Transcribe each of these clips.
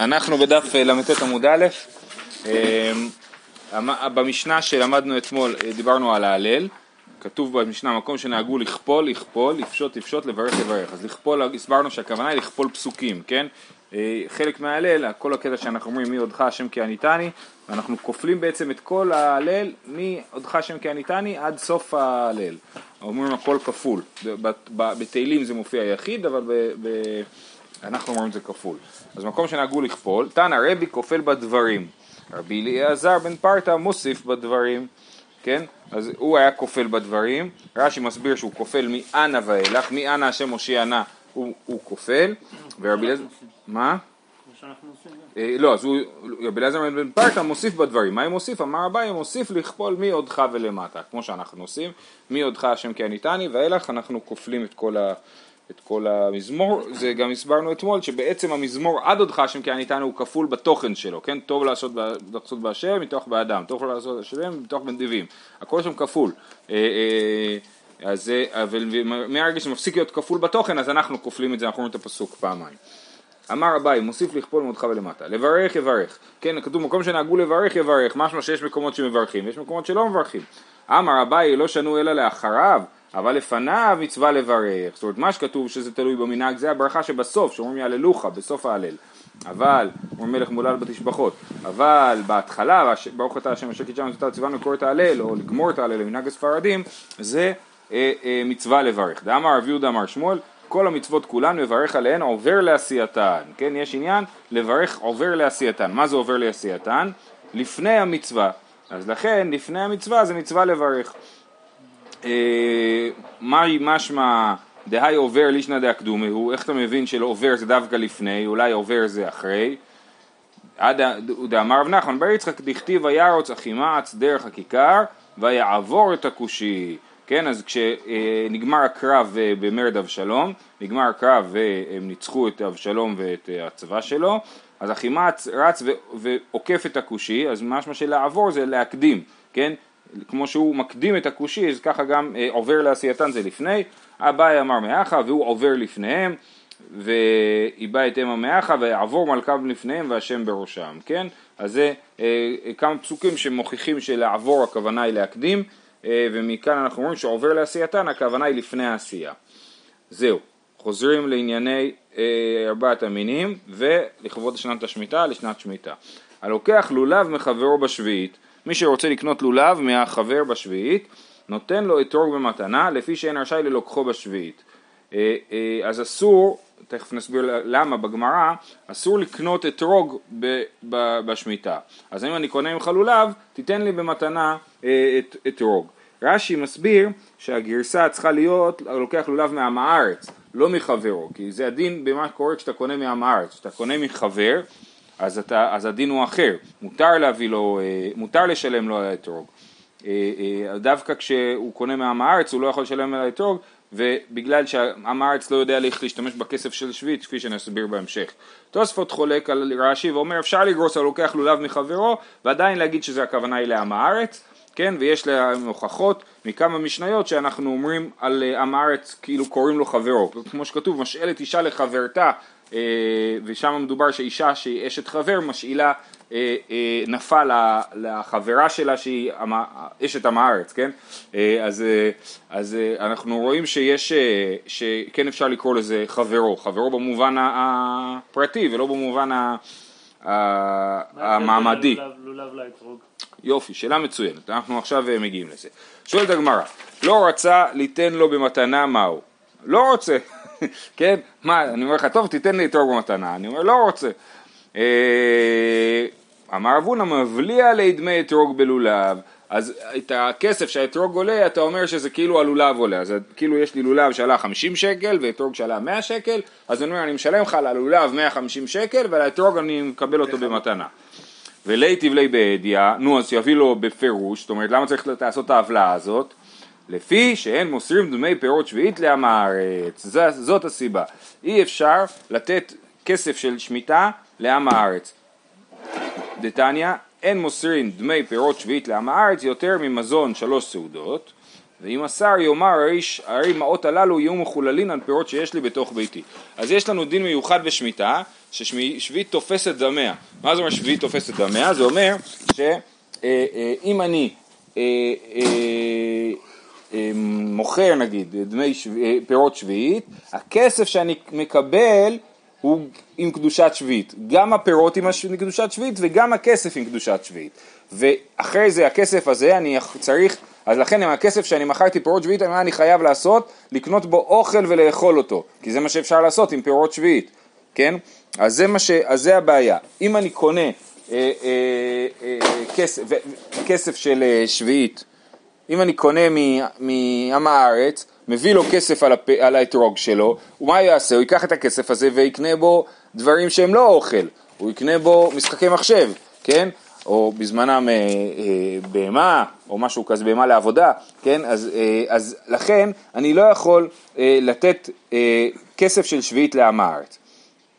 אנחנו בדף אה, ל"ט עמוד א', אה, במשנה שלמדנו אתמול אה, דיברנו על ההלל, כתוב במשנה מקום שנהגו לכפול, לכפול, לפשוט, לפשוט, לברך, לברך. אז לכפול, הסברנו שהכוונה היא לכפול פסוקים, כן? חלק מההלל, כל הקטע שאנחנו אומרים מי עודך השם כי עניתני, אנחנו כופלים בעצם את כל ההלל מי עודך השם כי עניתני עד סוף ההלל. אומרים הכל כפול. בתהילים זה מופיע יחיד, אבל ב... אנחנו אומרים את זה כפול. אז מקום שנהגו לכפול, תנא רבי כופל בדברים, רבי אליעזר בן פרתא מוסיף בדברים, כן? אז הוא היה כופל בדברים, רש"י מסביר שהוא כופל מאנה ואילך, מאנה השם הושיענה הוא, הוא כופל, ורבי אליעזר, מה? אה, לא, אז רבי אליעזר בן פרתא מוסיף בדברים, מה הוא מוסיף? אמר אביי, מוסיף לכפול מעודך ולמטה, כמו שאנחנו עושים, מעודך השם כי עניתני, ואילך אנחנו כופלים את כל ה... את כל המזמור, זה גם הסברנו אתמול שבעצם המזמור עד הודך השם כי עניתנו הוא כפול בתוכן שלו, כן? טוב לעשות, לעשות בהשם מתוך באדם, טוב לעשות בהשם מתוך בנדיבים, הכל שם כפול. אה, אה, אז זה, אבל מהרגע שמפסיק להיות כפול בתוכן אז אנחנו כופלים את זה, אנחנו אומרים את הפסוק פעמיים. אמר אביי, מוסיף לכפול מותך ולמטה, לברך יברך, כן, כתוב מקום שנהגו לברך יברך, משמע שיש מקומות שמברכים, יש מקומות שלא מברכים. אמר אביי, לא שנו אלא לאחריו, אבל לפניו מצווה לברך, זאת אומרת מה שכתוב שזה תלוי במנהג זה הברכה שבסוף, שאומרים יהללוך בסוף ההלל, אבל, אומר מלך מולל בתשבחות, אבל בהתחלה, ברוך אתה השם אשר קידשנו את ציוונו לקרוא את ההלל, או לגמור את ההלל למנהג הספרדים, זה אה, אה, מצווה לברך. דאמר רב יהודה אמר שמואל, כל המצוות כולן מברך עליהן עובר לעשייתן, כן, יש עניין? לברך עובר לעשייתן, מה זה עובר לעשייתן? לפני המצווה, אז לכן לפני המצווה זה מצווה לברך. אה, מהי משמע דהי עובר לישנא דאקדומי הוא, איך אתה מבין שעובר זה דווקא לפני, אולי עובר זה אחרי? דאמר רב נחמן בר יצחק דכתיב וירוץ אחימץ דרך הכיכר ויעבור את הכושי כן, אז כשנגמר הקרב אה, במרד אבשלום, נגמר הקרב והם ניצחו את אבשלום ואת אה, הצבא שלו, אז אחימץ רץ ועוקף את הכושי, אז משמע שלעבור זה להקדים, כן? כמו שהוא מקדים את הכושי, אז ככה גם אה, עובר לעשייתן זה לפני, אביי אמר מאחה והוא עובר לפניהם, ואיבא את אמה מאחה ויעבור מלכיו לפניהם והשם בראשם, כן? אז זה אה, אה, כמה פסוקים שמוכיחים שלעבור הכוונה היא להקדים, אה, ומכאן אנחנו אומרים שעובר לעשייתן הכוונה היא לפני העשייה. זהו, חוזרים לענייני אה, ארבעת המינים ולכבוד שנת השמיטה לשנת שמיטה. הלוקח לולב מחברו בשביעית מי שרוצה לקנות לולב מהחבר בשביעית, נותן לו אתרוג במתנה, לפי שאין רשאי ללוקחו בשביעית. אה, אה, אז אסור, תכף נסביר למה בגמרא, אסור לקנות אתרוג בשמיטה. אז אם אני קונה ממך לולב, תיתן לי במתנה אה, אתרוג. רש"י מסביר שהגרסה צריכה להיות, לוקח לולב מעם הארץ, לא מחברו, כי זה הדין במה שקורה כשאתה קונה מעם הארץ, כשאתה קונה מחבר, אז, אתה, אז הדין הוא אחר, מותר להביא לו, אה, מותר לשלם לו על האתרוג. אה, אה, דווקא כשהוא קונה מעם הארץ הוא לא יכול לשלם על האתרוג ובגלל שעם הארץ לא יודע איך להשתמש בכסף של שביט כפי שנסביר בהמשך. תוספות חולק על רש"י ואומר אפשר לגרוס על לוקח לולב מחברו ועדיין להגיד שזה הכוונה היא לעם הארץ כן ויש להם הוכחות מכמה משניות שאנחנו אומרים על עם הארץ כאילו קוראים לו חברו כמו שכתוב משאלת אישה לחברתה ושם מדובר שאישה שהיא אשת חבר משאילה אה, אה, נפל לחברה שלה שהיא אשת עם הארץ, כן? אז, אז אנחנו רואים שיש, שכן אפשר לקרוא לזה חברו, חברו במובן הפרטי ולא במובן המעמדי. יופי, שאלה מצוינת, אנחנו עכשיו מגיעים לזה. שואלת הגמרא, לא רצה ליתן לו במתנה מהו? לא רוצה. כן? מה, אני אומר לך, טוב, תיתן לי אתרוג במתנה. אני אומר, לא רוצה. אה, אמר אבונה, מבליע לי דמי אתרוג בלולב. אז את הכסף שהאתרוג עולה, אתה אומר שזה כאילו הלולב עולה. אז כאילו יש לי לולב שעלה 50 שקל ואתרוג שעלה 100 שקל, אז אני אומר, אני משלם לך על הלולב 150 שקל ועל האתרוג אני מקבל אותו במתנה. ולי תבלי בעדיה, נו אז שיביא לו בפירוש, זאת אומרת למה צריך לעשות את העוולה הזאת? לפי שאין מוסרים דמי פירות שביעית לעם הארץ, זאת הסיבה. אי אפשר לתת כסף של שמיטה לעם הארץ. דתניא, אין מוסרים דמי פירות שביעית לעם הארץ יותר ממזון שלוש סעודות, ואם השר יאמר הרי, הרי מעות הללו יהיו מחוללין על פירות שיש לי בתוך ביתי. אז יש לנו דין מיוחד בשמיטה, ששביעית תופסת דמיה. מה זה אומר שביעית תופסת דמיה? זה אומר שאם אה, אני אה, אה, מוכר נגיד דמי שביעית, פירות שביעית, הכסף שאני מקבל הוא עם קדושת שביעית, גם הפירות עם קדושת שביעית וגם הכסף עם קדושת שביעית. ואחרי זה הכסף הזה אני צריך, אז לכן עם הכסף שאני מכרתי פירות שביעית, מה אני חייב לעשות? לקנות בו אוכל ולאכול אותו, כי זה מה שאפשר לעשות עם פירות שביעית, כן? אז זה, ש... אז זה הבעיה. אם אני קונה אה, אה, אה, כסף, כסף של אה, שביעית, אם אני קונה מעם הארץ, מביא לו כסף על, הפ... על האתרוג שלו, ומה יעשה? הוא ייקח את הכסף הזה ויקנה בו דברים שהם לא אוכל, הוא יקנה בו משחקי מחשב, כן? או בזמנם אה, אה, בהמה, או משהו כזה, בהמה לעבודה, כן? אז, אה, אז לכן אני לא יכול אה, לתת אה, כסף של שביעית לעם הארץ,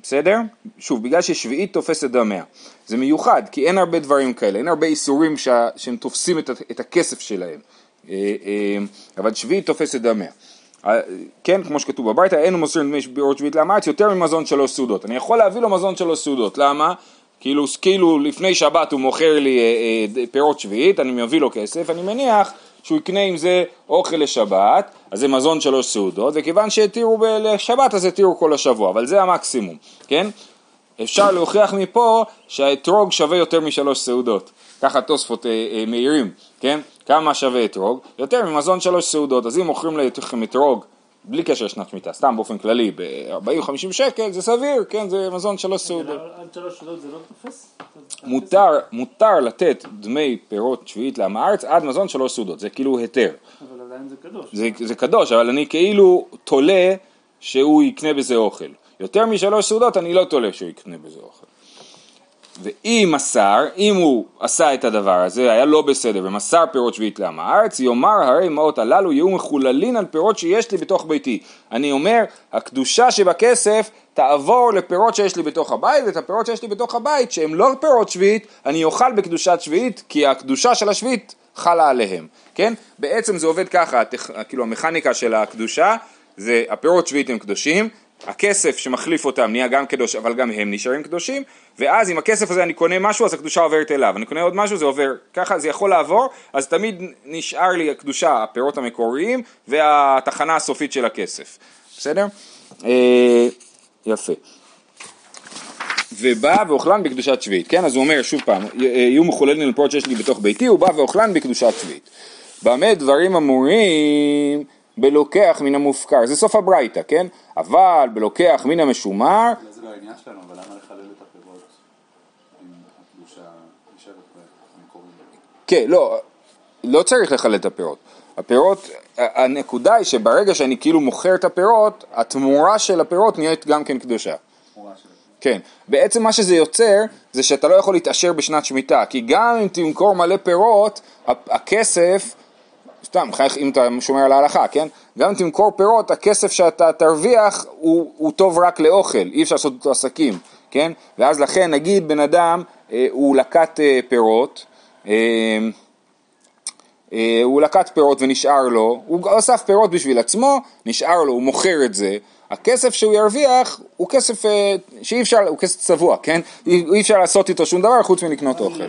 בסדר? שוב, בגלל ששביעית תופסת דמיה. זה מיוחד, כי אין הרבה דברים כאלה, אין הרבה איסורים שה, שהם תופסים את, את הכסף שלהם. אה, אה, אבל שביעית תופסת דמיה. אה, כן, כמו שכתוב בברייתא, אין הוא מוסר דמי בירות שביעית לעם הארץ יותר ממזון שלוש סעודות. אני יכול להביא לו מזון שלוש סעודות, למה? כאילו, כאילו לפני שבת הוא מוכר לי אה, אה, פירות שביעית, אני מביא לו כסף, אני מניח שהוא יקנה עם זה אוכל לשבת, אז זה מזון שלוש סעודות, וכיוון שהתירו לשבת אז התירו כל השבוע, אבל זה המקסימום, כן? אפשר להוכיח מפה שהאתרוג שווה יותר משלוש סעודות, ככה תוספות אה, אה, מהירים, כן? כמה שווה אתרוג? יותר ממזון שלוש סעודות, אז אם מוכרים לכם אתרוג בלי קשר לשנת שמיטה, סתם באופן כללי, ב-40-50 שקל זה סביר, כן, זה מזון שלוש סעודות. עד שלוש סעודות זה לא תופס? מותר, מותר לתת דמי פירות שביעית לעם הארץ עד מזון שלוש סעודות, זה כאילו היתר. אבל עדיין זה קדוש. זה, זה קדוש, אבל אני כאילו תולה שהוא יקנה בזה אוכל. יותר משלוש סעודות אני לא תולה שהוא יקנה בזה אוכל. ואם מסר, אם הוא עשה את הדבר הזה, היה לא בסדר ומסר פירות שביעית לעם הארץ, יאמר הרי מעות הללו יהיו מחוללין על פירות שיש לי בתוך ביתי. אני אומר, הקדושה שבכסף תעבור לפירות שיש לי בתוך הבית, ואת הפירות שיש לי בתוך הבית, שהם לא פירות שביעית, אני אוכל בקדושת שביעית, כי הקדושה של השביעית חלה עליהם, כן? בעצם זה עובד ככה, כאילו המכניקה של הקדושה, זה הפירות שביעית הם קדושים, הכסף שמחליף אותם נהיה גם קדוש, אבל גם הם נשארים קדושים, ואז עם הכסף הזה אני קונה משהו, אז הקדושה עוברת אליו. אני קונה עוד משהו, זה עובר, ככה זה יכול לעבור, אז תמיד נשאר לי הקדושה, הפירות המקוריים, והתחנה הסופית של הכסף. בסדר? אה, יפה. ובא ואוכלן בקדושת שביעית, כן? אז הוא אומר שוב פעם, יהיו מחוללים לפירות שיש לי בתוך ביתי, הוא בא ואוכלן בקדושת שביעית. במה דברים אמורים? בלוקח מן המופקר, זה סוף הברייתא, כן? אבל בלוקח מן המשומר... זה לא העניין שלנו, אבל למה לחלל את הפירות אם הקדושה נשארת במקורים? כן, לא, לא צריך לחלל את הפירות. הפירות, הנקודה היא שברגע שאני כאילו מוכר את הפירות, התמורה של הפירות נהיית גם כן קדושה. כן, בעצם מה שזה יוצר זה שאתה לא יכול להתעשר בשנת שמיטה, כי גם אם תמכור מלא פירות, הכסף סתם, אם אתה שומר על ההלכה, כן? גם אם תמכור פירות, הכסף שאתה תרוויח הוא, הוא טוב רק לאוכל, אי אפשר לעשות אותו עסקים, כן? ואז לכן נגיד בן אדם, אה, הוא לקט אה, פירות, אה, אה, הוא לקט פירות ונשאר לו, הוא אסף פירות בשביל עצמו, נשאר לו, הוא מוכר את זה, הכסף שהוא ירוויח הוא כסף אה, שאי אפשר, הוא כסף צבוע, כן? אי, אי אפשר לעשות איתו שום דבר חוץ מלקנות אוכל.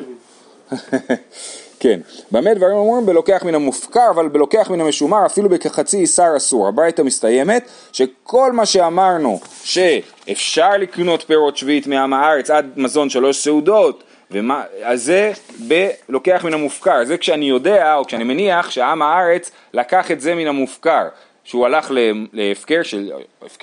כן, במה דברים אומרים בלוקח מן המופקר, אבל בלוקח מן המשומר אפילו בכחצי איסר אסור. הברייתא מסתיימת שכל מה שאמרנו שאפשר לקנות פירות שביעית מעם הארץ עד מזון שלוש סעודות, ומה, אז זה בלוקח מן המופקר, זה כשאני יודע או כשאני מניח שעם הארץ לקח את זה מן המופקר. שהוא הלך להפקר של,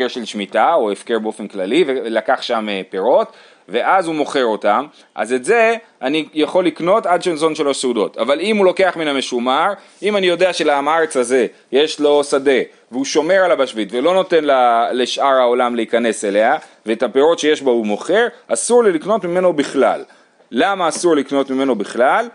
של שמיטה או הפקר באופן כללי ולקח שם אה, פירות ואז הוא מוכר אותם, אז את זה אני יכול לקנות עד שנזון שלוש סעודות. אבל אם הוא לוקח מן המשומר, אם אני יודע שלעם הארץ הזה יש לו שדה, והוא שומר על הבשבית ולא נותן לשאר העולם להיכנס אליה, ואת הפירות שיש בו הוא מוכר, אסור לי לקנות ממנו בכלל. למה אסור לקנות ממנו בכלל?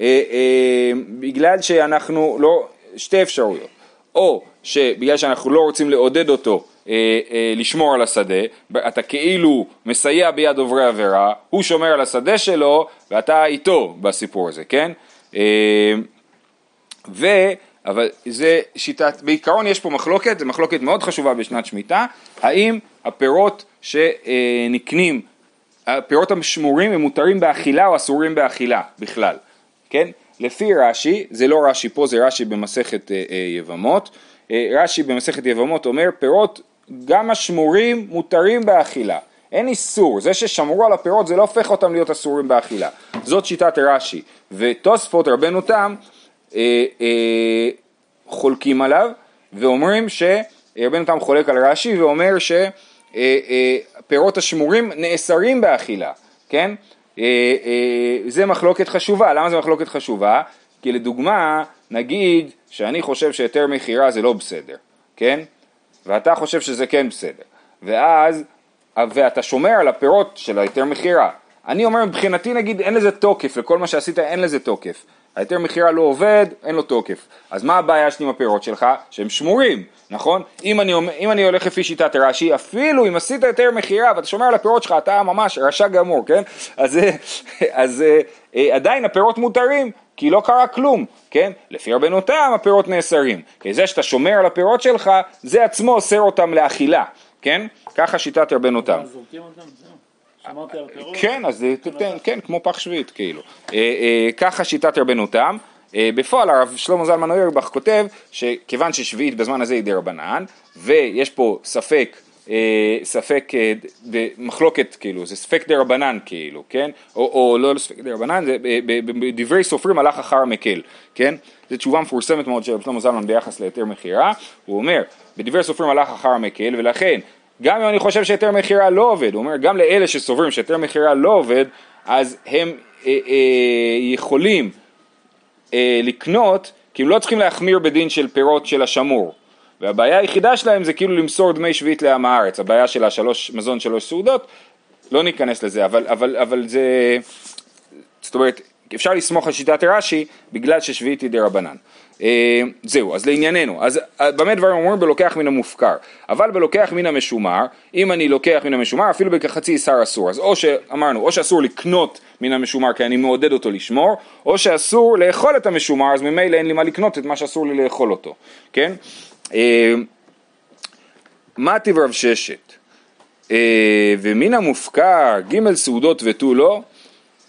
אה, אה, בגלל שאנחנו לא, שתי אפשרויות. או שבגלל שאנחנו לא רוצים לעודד אותו אה, אה, לשמור על השדה, אתה כאילו מסייע ביד עוברי עבירה, הוא שומר על השדה שלו ואתה איתו בסיפור הזה, כן? אה, אבל זה שיטת, בעיקרון יש פה מחלוקת, זו מחלוקת מאוד חשובה בשנת שמיטה, האם הפירות שנקנים, הפירות השמורים הם מותרים באכילה או אסורים באכילה בכלל, כן? לפי רש"י, זה לא רש"י פה, זה רש"י במסכת אה, אה, יבמות, אה, רש"י במסכת יבמות אומר פירות גם השמורים מותרים באכילה, אין איסור, זה ששמרו על הפירות זה לא הופך אותם להיות אסורים באכילה, זאת שיטת רש"י, ותוספות רבנו תם אה, אה, חולקים עליו ואומרים שרבנו תם חולק על רש"י ואומר שפירות אה, השמורים נאסרים באכילה, כן? זה מחלוקת חשובה, למה זה מחלוקת חשובה? כי לדוגמה, נגיד שאני חושב שהיתר מכירה זה לא בסדר, כן? ואתה חושב שזה כן בסדר, ואז, ואתה שומר על הפירות של היתר מכירה. אני אומר מבחינתי נגיד אין לזה תוקף, לכל מה שעשית אין לזה תוקף. ההיתר מכירה לא עובד, אין לו תוקף. אז מה הבעיה שלי עם הפירות שלך? שהם שמורים, נכון? אם אני, אם אני הולך לפי שיטת רש"י, אפילו אם עשית היתר מכירה ואתה שומר על הפירות שלך, אתה ממש רשע גמור, כן? אז, אז אה, עדיין הפירות מותרים, כי לא קרה כלום, כן? לפי רבנו תם הפירות נאסרים. כי זה שאתה שומר על הפירות שלך, זה עצמו אוסר אותם לאכילה, כן? ככה שיטת רבנו תם. שמרתי על הפירות. כן, אז תתן, כן, כמו פח שביעית, כאילו. אה, אה, ככה שיטת רבנו תם. אה, בפועל הרב שלמה זלמן אוירבך כותב שכיוון ששביעית בזמן הזה היא דה רבנן ויש פה ספק ספק מחלוקת כאילו זה ספק דה רבנן כאילו כן או, או לא ספק דה רבנן זה בדברי סופרים הלך אחר מקל כן זו תשובה מפורסמת מאוד של רב שלמה זלמן ביחס להיתר מכירה הוא אומר בדברי סופרים הלך אחר המקל ולכן גם אם אני חושב שהיתר מכירה לא עובד, הוא אומר גם לאלה שסוברים שהיתר מכירה לא עובד, אז הם אה, אה, יכולים אה, לקנות, כי הם לא צריכים להחמיר בדין של פירות של השמור. והבעיה היחידה שלהם זה כאילו למסור דמי שביעית לעם הארץ, הבעיה של השלוש, מזון שלוש סעודות, לא ניכנס לזה, אבל, אבל, אבל זה, זאת אומרת, אפשר לסמוך על שיטת רש"י בגלל ששביעית היא דה רבנן. אה, זהו, אז לענייננו, אז אה, במה דברים אומרים בלוקח מן המופקר, אבל בלוקח מן המשומר, אם אני לוקח מן המשומר, אפילו בכחצי שר אסור, אז או שאמרנו, או שאסור לקנות מן המשומר כי אני מעודד אותו לשמור, או שאסור לאכול את המשומר, אז ממילא אין לי מה לקנות את מה שאסור לי לאכול אותו, כן? אה, מה טיב רב ששת? ומן המופקר, ג' סעודות ותו לא,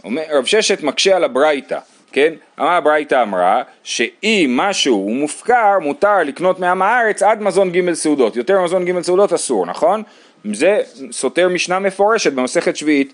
רב ששת מקשה על הברייתא, כן? מה הברייתא אמרה? שאם משהו הוא מופקר, מותר לקנות מעם הארץ עד מזון ג' סעודות. יותר מזון ג' סעודות אסור, נכון? זה סותר משנה מפורשת במסכת שביעית.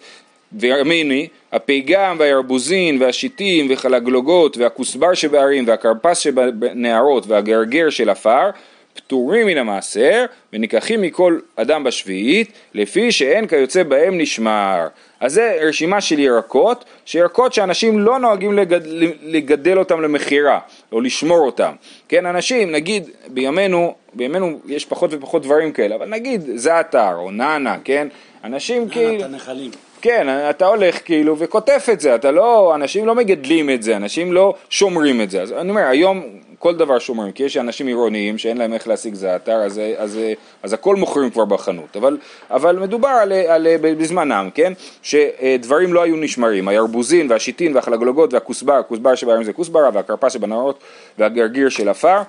וירמיני, הפיגם והירבוזין והשיטים וחלגלוגות והכוסבר שבערים והכרפס שבנערות והגרגר של עפר פטורים מן המעשר וניקחים מכל אדם בשביעית לפי שאין כיוצא בהם נשמר. אז זה רשימה של ירקות, שירקות שאנשים לא נוהגים לגד, לגדל אותם למכירה או לשמור אותם. כן, אנשים, נגיד בימינו, בימינו יש פחות ופחות דברים כאלה, אבל נגיד זעתר או נאנה, כן, אנשים כאילו... נאנה, את הנחלים. כן, אתה הולך כאילו וקוטף את זה, אתה לא, אנשים לא מגדלים את זה, אנשים לא שומרים את זה. אז אני אומר, היום כל דבר שומרים, כי יש אנשים עירוניים שאין להם איך להשיג זעתר, אז, אז, אז, הכל מוכרים כבר בחנות. אבל, אבל מדובר על, על, בזמנם, כן? שדברים לא היו נשמרים, הירבוזין והשיטין והחלגלוגות והכוסבר, הכוסבר שבהם זה כוסברה והכרפה שבנרות והגרגיר של עפר,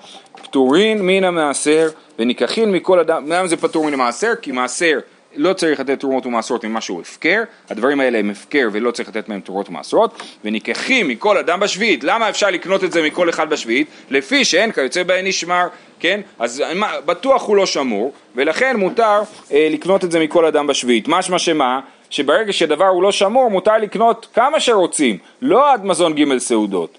פטורין מן המעשר וניקחין מכל אדם, למה זה פטור מן המעשר? כי מעשר לא צריך לתת תרומות ומעשרות ממה שהוא הפקר, הדברים האלה הם הפקר ולא צריך לתת מהם תרומות ומעשרות, וניקחים מכל אדם בשביעית, למה אפשר לקנות את זה מכל אחד בשביעית? לפי שאין כיוצא בהן נשמר, כן? אז מה, בטוח הוא לא שמור, ולכן מותר אה, לקנות את זה מכל אדם בשביעית. משמע שמה? שברגע שדבר הוא לא שמור, מותר לקנות כמה שרוצים, לא עד מזון ג' סעודות.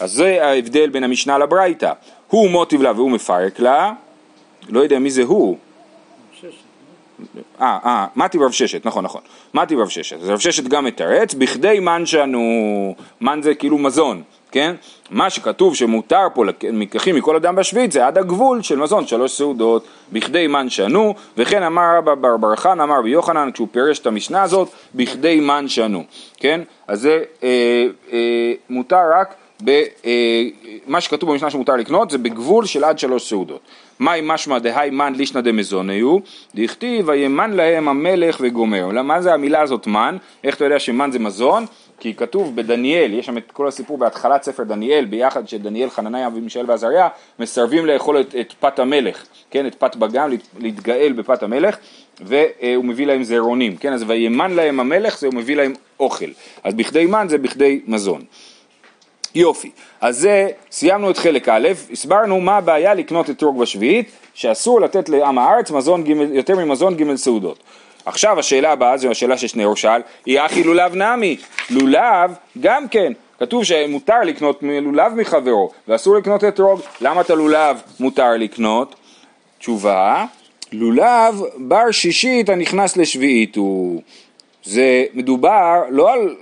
אז זה ההבדל בין המשנה לברייתא. הוא מוטיב לה והוא מפרק לה, לא יודע מי זה הוא, אה, אה, מתי רב ששת, נכון, נכון. מתי רב ששת. אז רב ששת גם מתרץ, בכדי מן שנו, מן זה כאילו מזון, כן? מה שכתוב שמותר פה מקחים מכל אדם בשביעית זה עד הגבול של מזון, שלוש סעודות, בכדי מן שנו, וכן אמר רבא בר בר חן, אמר רבי יוחנן, כשהוא פירש את המשנה הזאת, בכדי מן שנו, כן? אז זה אה, אה, מותר רק ב, אה, שכתוב במשנה שמותר לקנות זה בגבול של עד שלוש סעודות. מהי משמע דהי מן לישנא דמזוניו, דכתיב וימן להם המלך וגומר. מה זה המילה הזאת מן? איך אתה יודע שמן זה מזון? כי כתוב בדניאל, יש שם את כל הסיפור בהתחלת ספר דניאל, ביחד שדניאל, חנניה ומישאל ועזריה מסרבים לאכול את, את פת המלך, כן, את פת בגם, להת- להתגאל בפת המלך, והוא מביא להם זרעונים, כן, אז וימן להם המלך, זה הוא מביא להם אוכל, אז בכדי מן זה בכדי מזון. יופי, אז זה, סיימנו את חלק א', הסברנו מה הבעיה לקנות אתרוג בשביעית, שאסור לתת לעם הארץ מזון ג', יותר ממזון ג' סעודות. עכשיו השאלה הבאה, זו השאלה ששניאור שאל, היא אחי לולב נמי, לולב גם כן, כתוב שמותר לקנות לולב מחברו, ואסור לקנות אתרוג, למה את הלולב מותר לקנות? תשובה, לולב בר שישית הנכנס לשביעית הוא, זה מדובר לא על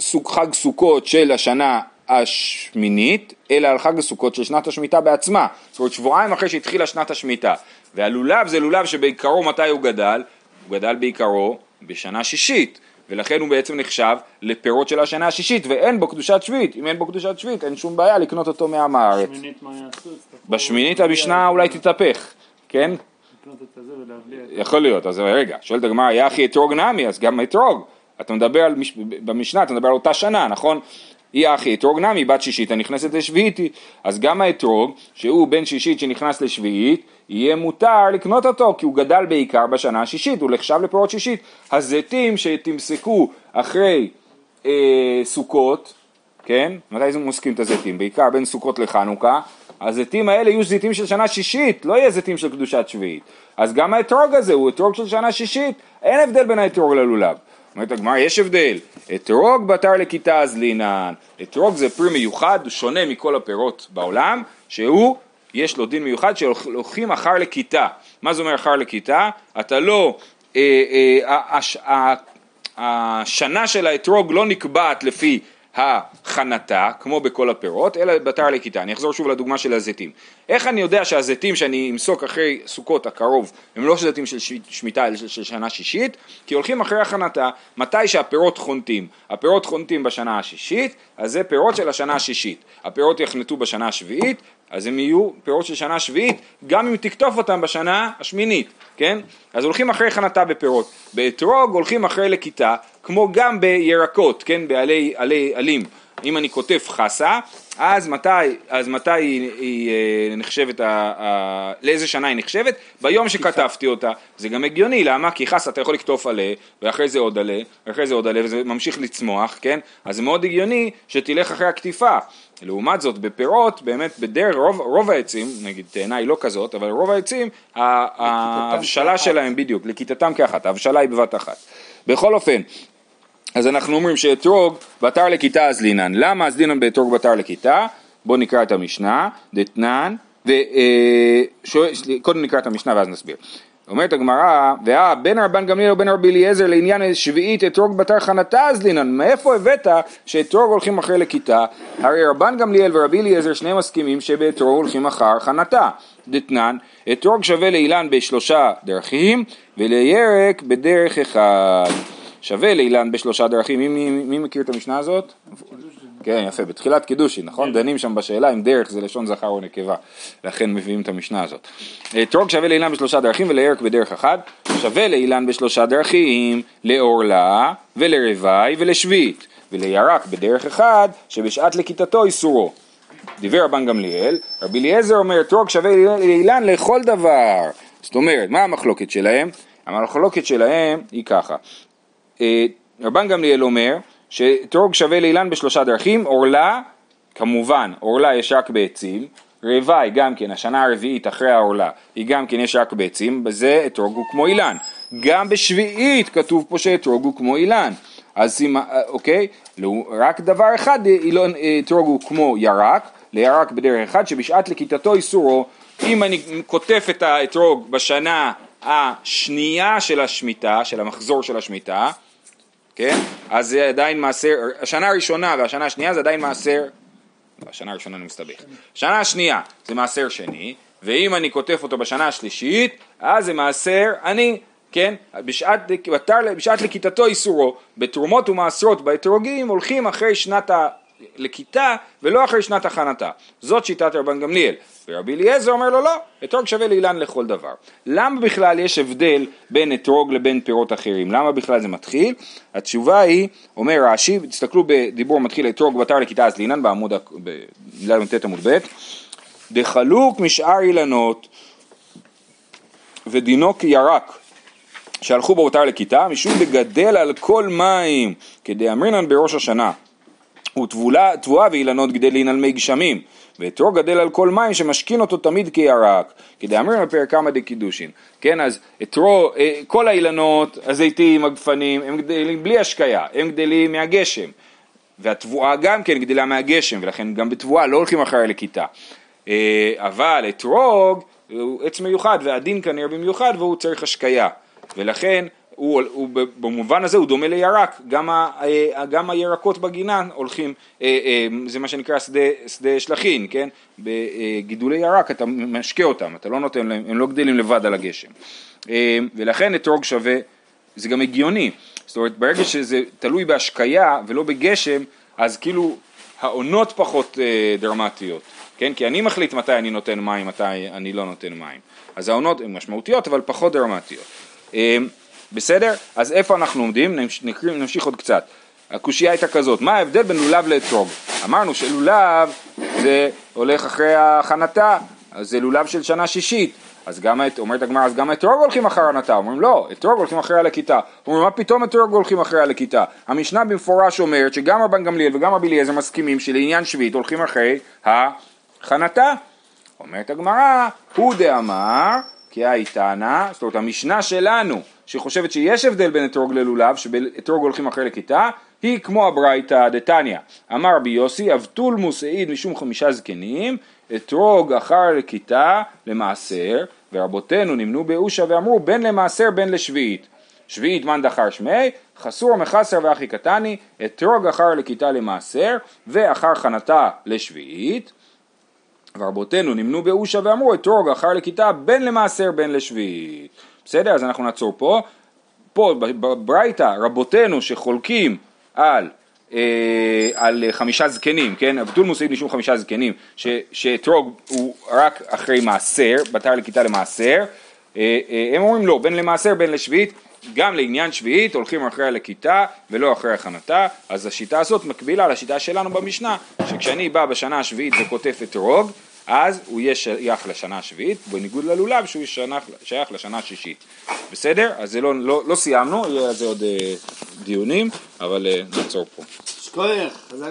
סוג חג סוכות של השנה השמינית, אלא על חג הסוכות של שנת השמיטה בעצמה, זאת אומרת שבועיים אחרי שהתחילה שנת השמיטה, והלולב זה לולב שבעיקרו מתי הוא גדל? הוא גדל בעיקרו בשנה שישית, ולכן הוא בעצם נחשב לפירות של השנה השישית, ואין בו קדושת שביעית, אם אין בו קדושת שביעית אין שום בעיה לקנות אותו מעם הארץ. שמינית מה יעשו? בשמינית המשנה אולי תתהפך, כן? יכול להיות, אז רגע, שואלת הגמרא, יחי אתרוג נמי, אז גם אתרוג. אתה מדבר על, מש... במשנה, אתה מדבר על אותה שנה, נכון? היא אחי אתרוג נמי, בת שישית הנכנסת לשביעית היא. אז גם האתרוג, שהוא בן שישית שנכנס לשביעית, יהיה מותר לקנות אותו, כי הוא גדל בעיקר בשנה השישית, הוא נחשב לפירות שישית. הזיתים שתמסקו אחרי אה, סוכות, כן? מתי זה מוסקים את הזיתים? בעיקר בין סוכות לחנוכה. הזיתים האלה יהיו זיתים של שנה שישית, לא יהיה זיתים של קדושת שביעית. אז גם האתרוג הזה הוא אתרוג של שנה שישית, אין הבדל בין האתרוג ללולב. אומרת הגמרא, יש הבדל. אתרוג בתר לכיתה אז לינן. אתרוג זה פרי מיוחד, הוא שונה מכל הפירות בעולם, שהוא, יש לו דין מיוחד שהולכים אחר לכיתה. מה זה אומר אחר לכיתה? אתה לא, אה, אה, השנה של האתרוג לא נקבעת לפי הכנתה, כמו בכל הפירות, אלא בתר לכיתה. אני אחזור שוב לדוגמה של הזיתים. איך אני יודע שהזיתים שאני אמסוק אחרי סוכות הקרוב הם לא זיתים של שמיטה אלא של- של שנה שישית? כי הולכים אחרי הכנתה, מתי שהפירות חונטים. הפירות חונטים בשנה השישית, אז זה פירות של השנה השישית. הפירות יחנטו בשנה השביעית, אז הם יהיו פירות של שנה שביעית, גם אם תקטוף אותם בשנה השמינית, כן? אז הולכים אחרי חנתה בפירות. באתרוג הולכים אחרי לכיתה, כמו גם בירקות, כן? בעלי עלי עלים. אם אני כותב חסה, אז מתי, אז מתי היא, היא אה, נחשבת, ה, ה, לאיזה שנה היא נחשבת? ביום שכתבתי אותה. זה גם הגיוני, למה? כי חסה אתה יכול לקטוף עלה, ואחרי זה עוד עלה, ואחרי זה עוד עלה, וזה ממשיך לצמוח, כן? אז זה מאוד הגיוני שתלך אחרי הקטיפה. לעומת זאת בפירות, באמת בדרך, רוב, רוב העצים, נגיד תאנה היא לא כזאת, אבל רוב העצים, ההבשלה שלהם בדיוק, לכיתתם כאחת, ההבשלה היא בבת אחת. בכל אופן, אז אנחנו אומרים שאתרוג בתר לכיתה אז לינן. למה אז לינן באתרוג בתר לכיתה? בואו נקרא את המשנה, דתנן, וקודם נקרא את המשנה ואז נסביר. אומרת הגמרא, ואה, בין רבן גמליאל ובין רבי אליעזר לעניין שביעית אתרוג בתר חנתה אז לינן, מאיפה הבאת שאתרוג הולכים אחרי לכיתה? הרי רבן גמליאל ורבי אליעזר שניהם מסכימים שבאתרוג הולכים אחר חנתה. דתנן, אתרוג שווה לאילן בשלושה דרכים ולירק בדרך אחד. שווה לאילן בשלושה דרכים, מי, מי, מי מכיר את המשנה הזאת? כן, יפה, בתחילת קידושין, נכון? דנים שם בשאלה אם דרך זה לשון זכר או נקבה, לכן מביאים את המשנה הזאת. אתרוג שווה לאילן בשלושה דרכים ולירק בדרך אחת, שווה לאילן בשלושה דרכים, לעורלה ולרוואי ולשביעית, ולירק בדרך אחד, שבשעת לכיתתו איסורו. דיבר רבן גמליאל, רבי אליעזר אומר אתרוג שווה לאילן לכל דבר. זאת אומרת, מה המחלוקת שלהם? המחלוקת שלהם היא ככה, אה, רבן גמליאל אומר שאתרוג שווה לאילן בשלושה דרכים, עורלה, כמובן, עורלה יש רק בעצים, רוואי גם כן, השנה הרביעית אחרי העורלה, היא גם כן יש רק בעצים, בזה אתרוג הוא כמו אילן. גם בשביעית כתוב פה שאתרוג הוא כמו אילן. אז סימה, אוקיי, לא, רק דבר אחד, אילון, אתרוג הוא כמו ירק, לירק בדרך אחד, שבשעת לכיתתו איסורו, אם אני כותף את האתרוג בשנה השנייה של השמיטה, של המחזור של השמיטה, כן? אז זה עדיין מעשר, השנה הראשונה והשנה השנייה זה עדיין מעשר, השנה הראשונה אני מסתבך, השנה השנייה זה מעשר שני, ואם אני כותב אותו בשנה השלישית, אז זה מעשר אני, כן? בשעת, בתר, בשעת לכיתתו איסורו, בתרומות ומעשרות באתרוגים הולכים אחרי שנת הלכיתה ולא אחרי שנת הכנתה. זאת שיטת רבן גמליאל. ורבי אליעזר אומר לו לא, אתרוג שווה לאילן לכל דבר. למה בכלל יש הבדל בין אתרוג לבין פירות אחרים? למה בכלל זה מתחיל? התשובה היא, אומר רש"י, תסתכלו בדיבור מתחיל אתרוג בתר לכיתה אז לאילן בעמוד, בל"ט עמוד ב', דחלוק משאר אילנות ודינו כירק שהלכו בו בתר לכיתה משום דגדל על כל מים כדאמרינן בראש השנה תבואה ואילנות גדלין על מי גשמים ואתרוג גדל על כל מים שמשכין אותו תמיד כירק כדאמרינן בפרק כמה דקידושין. כן אז אתרוג, אה, כל האילנות, הזיתים, הגפנים הם גדלים בלי השקיה הם גדלים מהגשם. והתבואה גם כן גדלה מהגשם ולכן גם בתבואה לא הולכים אחרי לכיתה. אה, אבל אתרוג הוא עץ מיוחד והדין כנראה במיוחד והוא צריך השקיה. ולכן הוא, הוא, במובן הזה הוא דומה לירק, גם, ה, אה, גם הירקות בגינה הולכים, אה, אה, זה מה שנקרא שדה, שדה שלחין, כן? בגידולי ירק אתה משקה אותם, אתה לא נותן להם, הם לא גדלים לבד על הגשם. ולכן אתרוג שווה, זה גם הגיוני, זאת אומרת ברגע שזה תלוי בהשקיה ולא בגשם, אז כאילו העונות פחות דרמטיות, כן? כי אני מחליט מתי אני נותן מים, מתי אני לא נותן מים. אז העונות הן משמעותיות אבל פחות דרמטיות. בסדר? אז איפה אנחנו עומדים? נקריא, נמשיך עוד קצת. הקושייה הייתה כזאת, מה ההבדל בין לולב לאתרוג? אמרנו שלולב זה הולך אחרי הכנתה, אז זה לולב של שנה שישית. אז גם, אומרת הגמרא, אז גם אתרוג הולכים אחרי הנתה, אומרים לא, אתרוג הולכים אחרי הלקיטה. אומרים מה פתאום אתרוג הולכים אחרי הלקיטה? המשנה במפורש אומרת שגם רבן גמליאל וגם רבי אליעזר מסכימים שלעניין שביעית הולכים אחרי הכנתה. אומרת הגמרא, הוא דאמר, כי האיתנה, זאת אומרת המשנה שלנו שחושבת שיש הבדל בין אתרוג ללולב, שבאתרוג הולכים אחרי לכיתה, היא כמו הברייתא דתניא. אמר רבי יוסי, אבטולמוס העיד משום חמישה זקנים, אתרוג אחר לכיתה למעשר, ורבותינו נמנו באושה ואמרו בין למעשר בין לשביעית. שביעית מאן דחר שמי, חסור מחסר ואחי קטני, אתרוג אחר לכיתה למעשר, ואחר חנתה לשביעית. ורבותינו נמנו באושה ואמרו אתרוג אחר לכיתה בין למעשר בין לשביעית. בסדר? אז אנחנו נעצור פה. פה בברייתא רבותינו שחולקים על, אה, על חמישה זקנים, כן? אבטול מוסיף שום חמישה זקנים, ש, שאתרוג הוא רק אחרי מעשר, בתר לכיתה למעשר, אה, אה, הם אומרים לא, בין למעשר בין לשביעית, גם לעניין שביעית הולכים אחרי הלכיתה ולא אחרי הכנתה, אז השיטה הזאת מקבילה לשיטה שלנו במשנה, שכשאני בא בשנה השביעית וכותב אתרוג, אז הוא יהיה שייך לשנה השביעית, בניגוד ללולב שהוא שייך לשנה השישית. בסדר? אז זה לא, לא, לא סיימנו, יהיה על זה עוד אה, דיונים, אבל אה, נעצור פה. שכוייך.